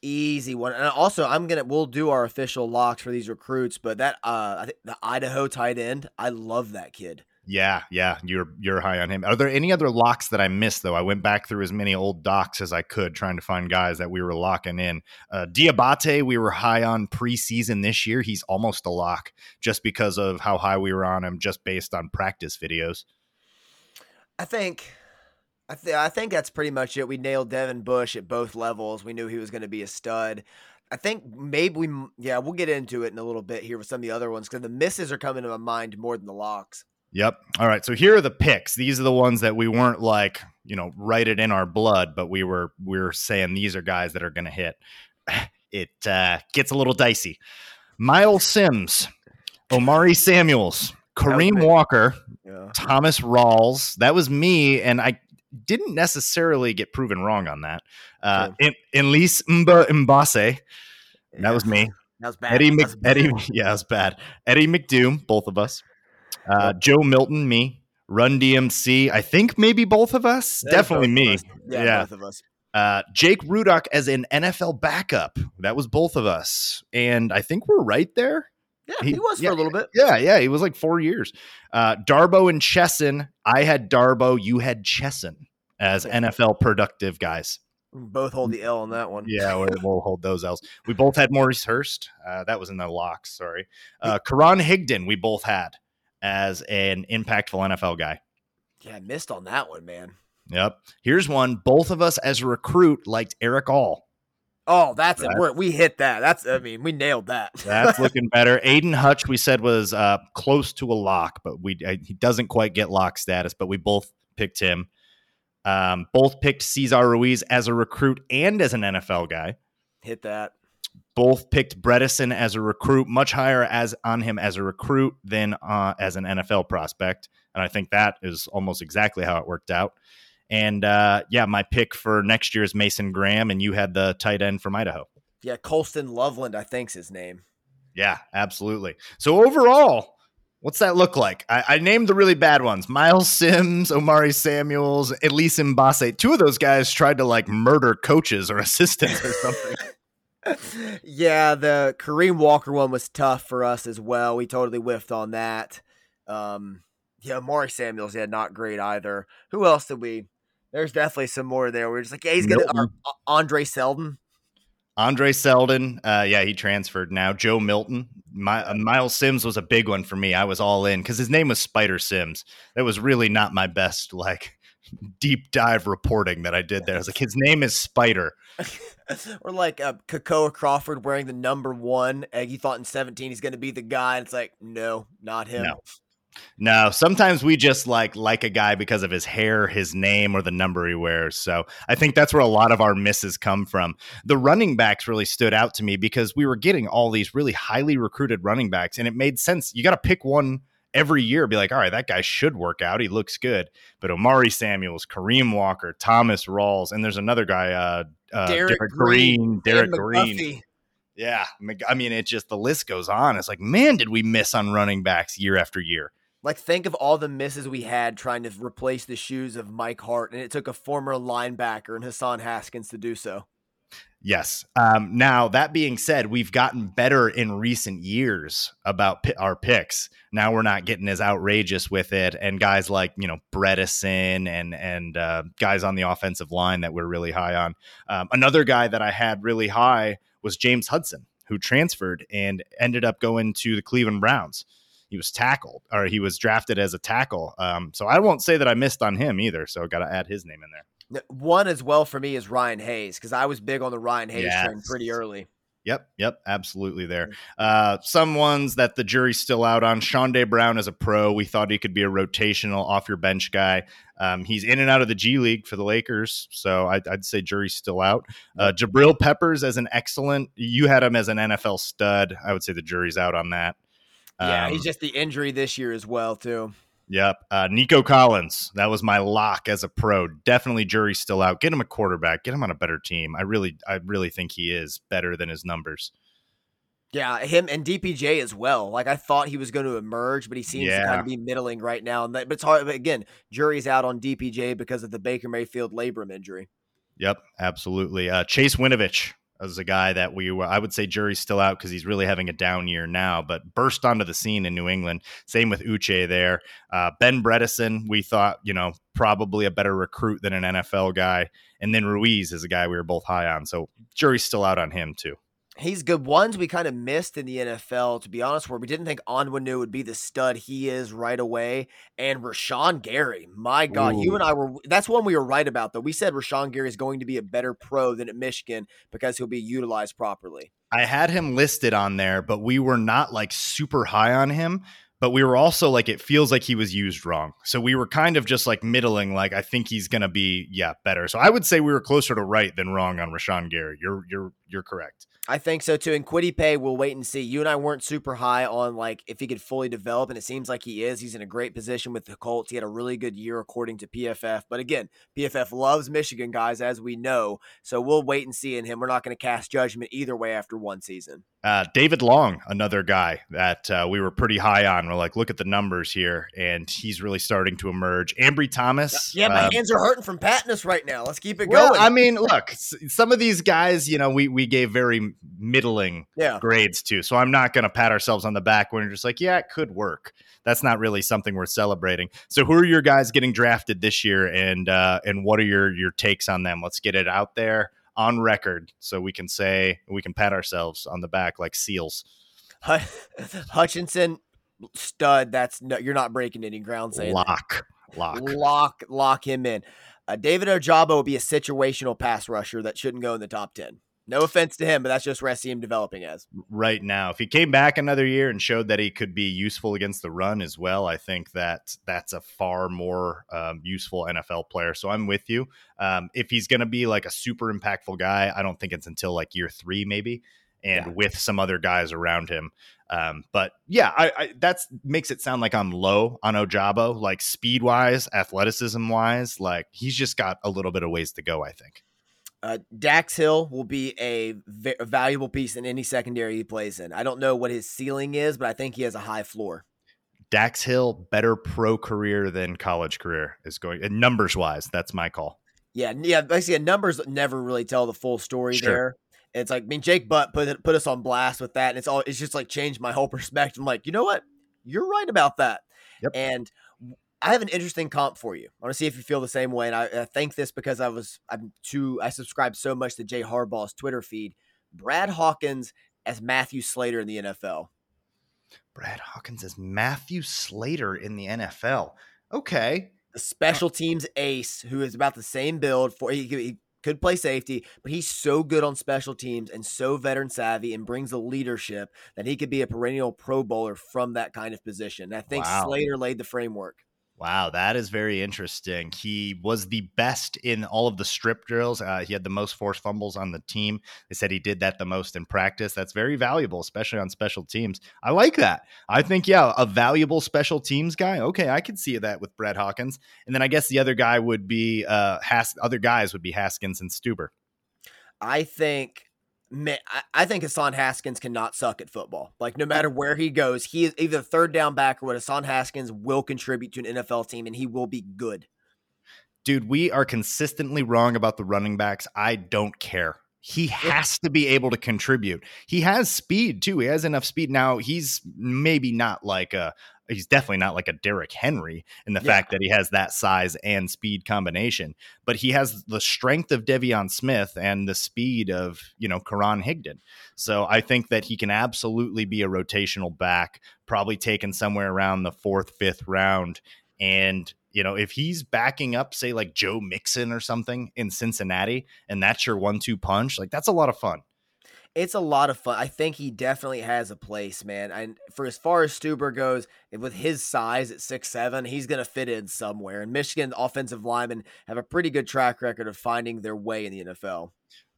easy one and also i'm gonna we'll do our official locks for these recruits but that uh i think the idaho tight end i love that kid yeah, yeah, you're you're high on him. Are there any other locks that I missed though? I went back through as many old docs as I could, trying to find guys that we were locking in. Uh, Diabate, we were high on preseason this year. He's almost a lock just because of how high we were on him, just based on practice videos. I think, I, th- I think that's pretty much it. We nailed Devin Bush at both levels. We knew he was going to be a stud. I think maybe we, yeah, we'll get into it in a little bit here with some of the other ones because the misses are coming to my mind more than the locks. Yep. All right. So here are the picks. These are the ones that we weren't like, you know, write it in our blood, but we were we were saying these are guys that are going to hit. It uh, gets a little dicey. Miles Sims, O'Maury Samuels, Kareem Walker, yeah. Thomas Rawls. That was me, and I didn't necessarily get proven wrong on that. Uh, in, Enlise Mba Mbase. That was me. That was bad. Eddie, Mc, Eddie, yeah, that was bad. Eddie McDoom, both of us. Uh, Joe Milton, me. Run DMC. I think maybe both of us. Definitely me. Us. Yeah, yeah, both of us. Uh, Jake Rudock as an NFL backup. That was both of us, and I think we're right there. Yeah, he, he was yeah, for a little bit. Yeah, yeah, he was like four years. Uh, Darboh and Chesson. I had Darboh. You had Chesson as NFL productive guys. both hold the L on that one. Yeah, we'll hold those L's. We both had Maurice Hurst. Uh, that was in the locks. Sorry. Uh, Karan Higdon. We both had as an impactful NFL guy. Yeah, I missed on that one, man. Yep. Here's one. Both of us as a recruit liked Erick All. Oh, that's, that's it. we hit that. That's I mean, we nailed that. that's looking better. Aidan Hutch, we said was uh, close to a lock, but we uh, he doesn't quite get lock status. But we both picked him. Um, both picked Cesar Ruiz as a recruit and as an NFL guy. Hit that both picked Bredeson as a recruit, much higher as on him as a recruit than uh, as an NFL prospect, and I think that is almost exactly how it worked out. And uh, yeah, my pick for next year is Mason Graham, and you had the tight end from Idaho. Yeah, Colston Loveland, I think's his name. Yeah, absolutely. So overall, what's that look like? I, I named the really bad ones: Miles Sims, O'Maury Samuels, Elise Mbase. Two of those guys tried to like murder coaches or assistants or something. yeah, the Kareem Walker one was tough for us as well. We totally whiffed on that. Um, yeah, Maury Samuels, yeah, not great either. Who else did we? There's definitely some more there. We are just like, yeah, he's gonna uh, Andre Seldon. Andre Seldon, uh, yeah, he transferred now. Joe Milton, My, uh, Miles Sims was a big one for me. I was all in because his name was Spider Sims. That was really not my best like deep dive reporting that I did there. I was like, his name is Spider. or like uh, Kekoa Crawford wearing the number one. Eggy thought in 17 he's going to be the guy. And it's like, no, not him. No. No, sometimes we just like like a guy because of his hair, his name, or the number he wears. So I think that's where a lot of our misses come from. The running backs really stood out to me because we were getting all these really highly recruited running backs, and it made sense. You got to pick one every year be like, all right, that guy should work out. He looks good. But O'Maury Samuels, Kareem Walker, Thomas Rawls, and there's another guy, uh, uh Derrick, Derrick Green, Derrick Green. Yeah. I mean, it just, the list goes on. It's like, man, did we miss on running backs year after year? Like, think of all the misses we had trying to replace the shoes of Mike Hart, and it took a former linebacker and Hassan Haskins to do so. Yes. Um, now, that being said, we've gotten better in recent years about p- our picks. Now we're not getting as outrageous with it, and guys like you know Bredeson and and uh, guys on the offensive line that we're really high on. Um, another guy that I had really high was James Hudson, who transferred and ended up going to the Cleveland Browns. He was tackled, or he was drafted as a tackle. Um, so I won't say that I missed on him either. So I got to add his name in there. One as well for me is Ryan Hayes because I was big on the Ryan Hayes Yes. train pretty early. Yep, yep, absolutely there. Uh, some ones that the jury's still out on. Chaundee Brown as a pro, we thought he could be a rotational off your bench guy. Um, he's in and out of the G League for the Lakers, so I'd, I'd say jury's still out. Uh, Jabril Peppers as an excellent. You had him as an NFL stud. I would say the jury's out on that. Yeah, Um, he's just the injury this year as well too. Yep. Uh, Nico Collins, that was my lock as a pro. Definitely jury's still out. Get him a quarterback. Get him on a better team. I really, I really think he is better than his numbers. Yeah, him and DPJ as well. Like I thought he was going to emerge, but he seems to kind of be middling right now. And that, but it's hard. But again, jury's out on DPJ because of the Baker Mayfield labrum injury. Yep, absolutely. Uh, Chase Winovich is a guy that we, were- I would say, jury's still out because he's really having a down year now. But burst onto the scene in New England. Same with Uche there. Uh, ben Bredeson, we thought, you know, probably a better recruit than an NFL guy. And then Ruiz is a guy we were both high on. So jury's still out on him too. He's good. Ones we kind of missed in the NFL, to be honest, where we didn't think Onwenu would be the stud he is right away. And Rashan Gary, my God, you and I were. That's one we were right about, though. We said Rashan Gary is going to be a better pro than at Michigan because he'll be utilized properly. I had him listed on there, but we were not like super high on him. But we were also like, it feels like he was used wrong. So we were kind of just like middling, like, I think he's gonna be, yeah, better. So I would say we were closer to right than wrong on Rashan Gary. You're you're you're correct. I think so too. And Kwity Paye, we'll wait and see. You and I weren't super high on like if he could fully develop, and it seems like he is. He's in a great position with the Colts. He had a really good year according to PFF. But again, PFF loves Michigan guys, as we know. So we'll wait and see in him. We're not going to cast judgment either way after one season. Uh, David Long, another guy that uh, we were pretty high on. We're like, look at the numbers here, and he's really starting to emerge. Ambry Thomas, Yeah, my uh, hands are hurting from patting us right now. Let's keep it well, going. I mean, look, some of these guys, you know, we we gave very middling yeah. grades too. So I'm not going to pat ourselves on the back when we're just like, yeah, it could work. That's not really something worth celebrating. So who are your guys getting drafted this year, and uh, and what are your your takes on them? Let's get it out there on record so we can say we can pat ourselves on the back like seals. Hutchinson, stud. That's no, you're not breaking any ground saying that. Lock, lock. lock lock him in. Uh, David Ojabo will be a situational pass rusher that shouldn't go in the top ten. No offense to him, but that's just where I see him developing as. right now. If he came back another year and showed that he could be useful against the run as well, I think that that's a far more um, useful NFL player. So I'm with you. Um, if he's going to be like a super impactful guy, I don't think it's until like year three, maybe, and Yeah. with some other guys around him. Um, but yeah, I, I that's makes it sound like I'm low on Ojabo, like speed wise, athleticism wise, like he's just got a little bit of ways to go. I think. Uh, Dax Hill will be a, v- a valuable piece in any secondary he plays in. I don't know what his ceiling is, but I think he has a high floor. Dax Hill better pro career than college career is going and numbers wise. That's my call. Yeah, yeah. Basically, numbers never really tell the full story Sure. there. It's like I mean, Jake Butt put it, put us on blast with that, and it's all it's just like changed my whole perspective. I'm like, you know what? You're right about that. Yep. And I have an interesting comp for you. I want to see if you feel the same way. And I, I think this because I was I'm too I subscribe so much to Jay Harbaugh's Twitter feed. Brad Hawkins as Matthew Slater in the NFL. Brad Hawkins is Matthew Slater in the NFL. Okay. the special teams ace who is about the same build for he, he could play safety, but he's so good on special teams and so veteran savvy and brings the leadership that he could be a perennial pro bowler from that kind of position. And I think Wow. Slater laid the framework. Wow, that is very interesting. He was the best in all of the strip drills. Uh, he had the most forced fumbles on the team. They said he did that the most in practice. That's very valuable, especially on special teams. I like that. I think, yeah, a valuable special teams guy. Okay, I could see that with Brett Hawkins. And then I guess the other guy would be uh, Has- other guys would be Haskins and Stueber. I think man, I, I think Hassan Haskins cannot suck at football. Like no matter where he goes, he is either third down back or what Hassan Haskins will contribute to an NFL team and he will be good. dude, we are consistently wrong about the running backs. I don't care. He has to be able to contribute. He has speed too. He has enough speed. Now, he's maybe not like a he's definitely not like a Derrick Henry in the Yeah. fact that he has that size and speed combination, but he has the strength of Deveon Smith and the speed of, you know, Karan Higdon. So I think that he can absolutely be a rotational back, probably taken somewhere around the fourth, fifth round And you know, if he's backing up, say like Joe Mixon or something in Cincinnati, and that's your one-two punch, like that's a lot of fun. It's a lot of fun. I think he definitely has a place, man. And for as far as Stueber goes, with his size at six seven, he's going to fit in somewhere. And Michigan offensive linemen have a pretty good track record of finding their way in the NFL.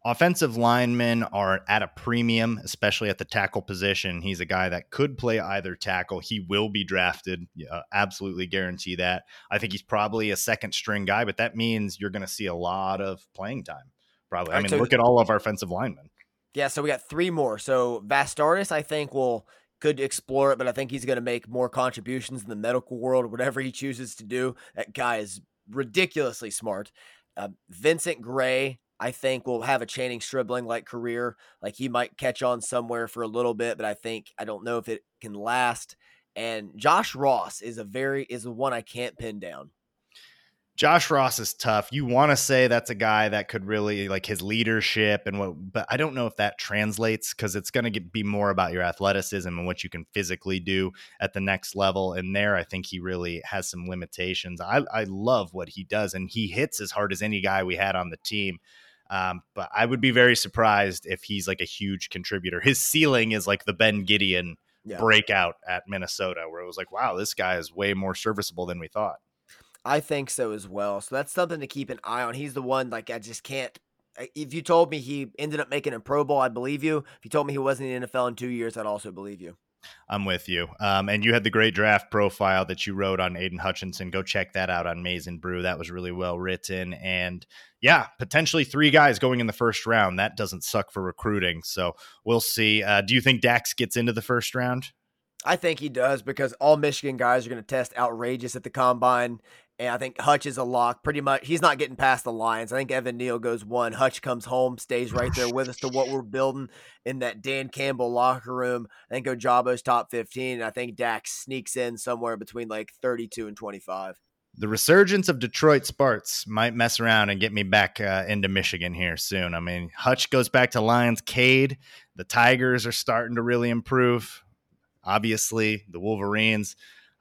Offensive linemen are at a premium, especially at the tackle position. He's a guy that could play either tackle. He will be drafted. Uh, absolutely guarantee that. I think he's probably a second string guy, but that means you're going to see a lot of playing time. Probably. I mean, so, look at all of our offensive linemen. Yeah, so we got three more. So Vastardis, I think, will could explore it, but I think he's going to make more contributions in the medical world, whatever he chooses to do. That guy is ridiculously smart. Uh, Vincent Gray, I think will have a Channing Stribling like career. Like he might catch on somewhere for a little bit, but I think I don't know if it can last. And Josh Ross is a very is the one I can't pin down. Josh Ross is tough. You want to say that's a guy that could really like his leadership and what, but I don't know if that translates because it's going to be more about your athleticism and what you can physically do at the next level. And there, I think he really has some limitations. I, I love what he does, and he hits as hard as any guy we had on the team. Um, but I would be very surprised if he's like a huge contributor. His ceiling is like the Ben Gedeon yeah. breakout at Minnesota, where it was like, wow, this guy is way more serviceable than we thought. I think so as well. So that's something to keep an eye on. He's the one like I just can't. If you told me he ended up making a Pro Bowl, I'd believe you. If you told me he wasn't in the NFL in two years, I'd also believe you. I'm with you. Um, and you had the great draft profile that you wrote on Aidan Hutchinson. Go check that out on Maize n Brew. That was really well written. And yeah, potentially three guys going in the first round. That doesn't suck for recruiting. So we'll see. Uh, do you think Dax gets into the first round? I think he does because all Michigan guys are going to test outrageous at the combine. And I think Hutch is a lock. Pretty much, he's not getting past the Lions. I think Evan Neal goes one. Hutch comes home, stays right there with us to what we're building in that Dan Campbell locker room. I think Ojabo's top 15. And I think Dax sneaks in somewhere between like 32 and 25. The resurgence of Detroit Sparks might mess around and get me back uh, into Michigan here soon. I mean, Hutch goes back to Lions. Cade, the Tigers are starting to really improve. Obviously, the Wolverines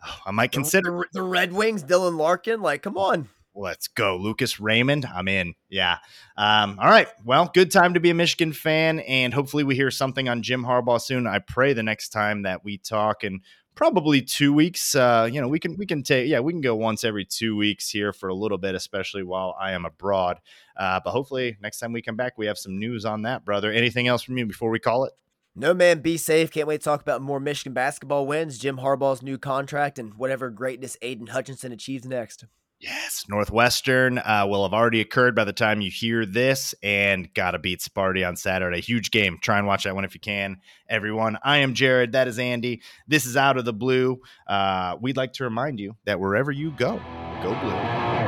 Oh, I might consider the, the Red Wings, Dylan Larkin. Like, come on. Let's go. Lucas Raymond. I'm in. Yeah. Um, all right. Well, good time to be a Michigan fan. And hopefully we hear something on Jim Harbaugh soon. I pray the next time that we talk and probably two weeks. Uh, you know, we can we can take yeah, we can go once every two weeks here for a little bit, especially while I am abroad. Uh, but hopefully next time we come back, we have some news on that, brother. Anything else from you before we call it? No, man, be safe. Can't wait to talk about more Michigan basketball wins, Jim Harbaugh's new contract, and whatever greatness Aidan Hutchinson achieves next. Yes, Northwestern uh, will have already occurred by the time you hear this, and got to beat Sparty on Saturday. Huge game. Try and watch that one if you can, everyone. I am Jared. That is Andy. This is Out of the Blue. Uh, we'd like to remind you that wherever you go, go blue.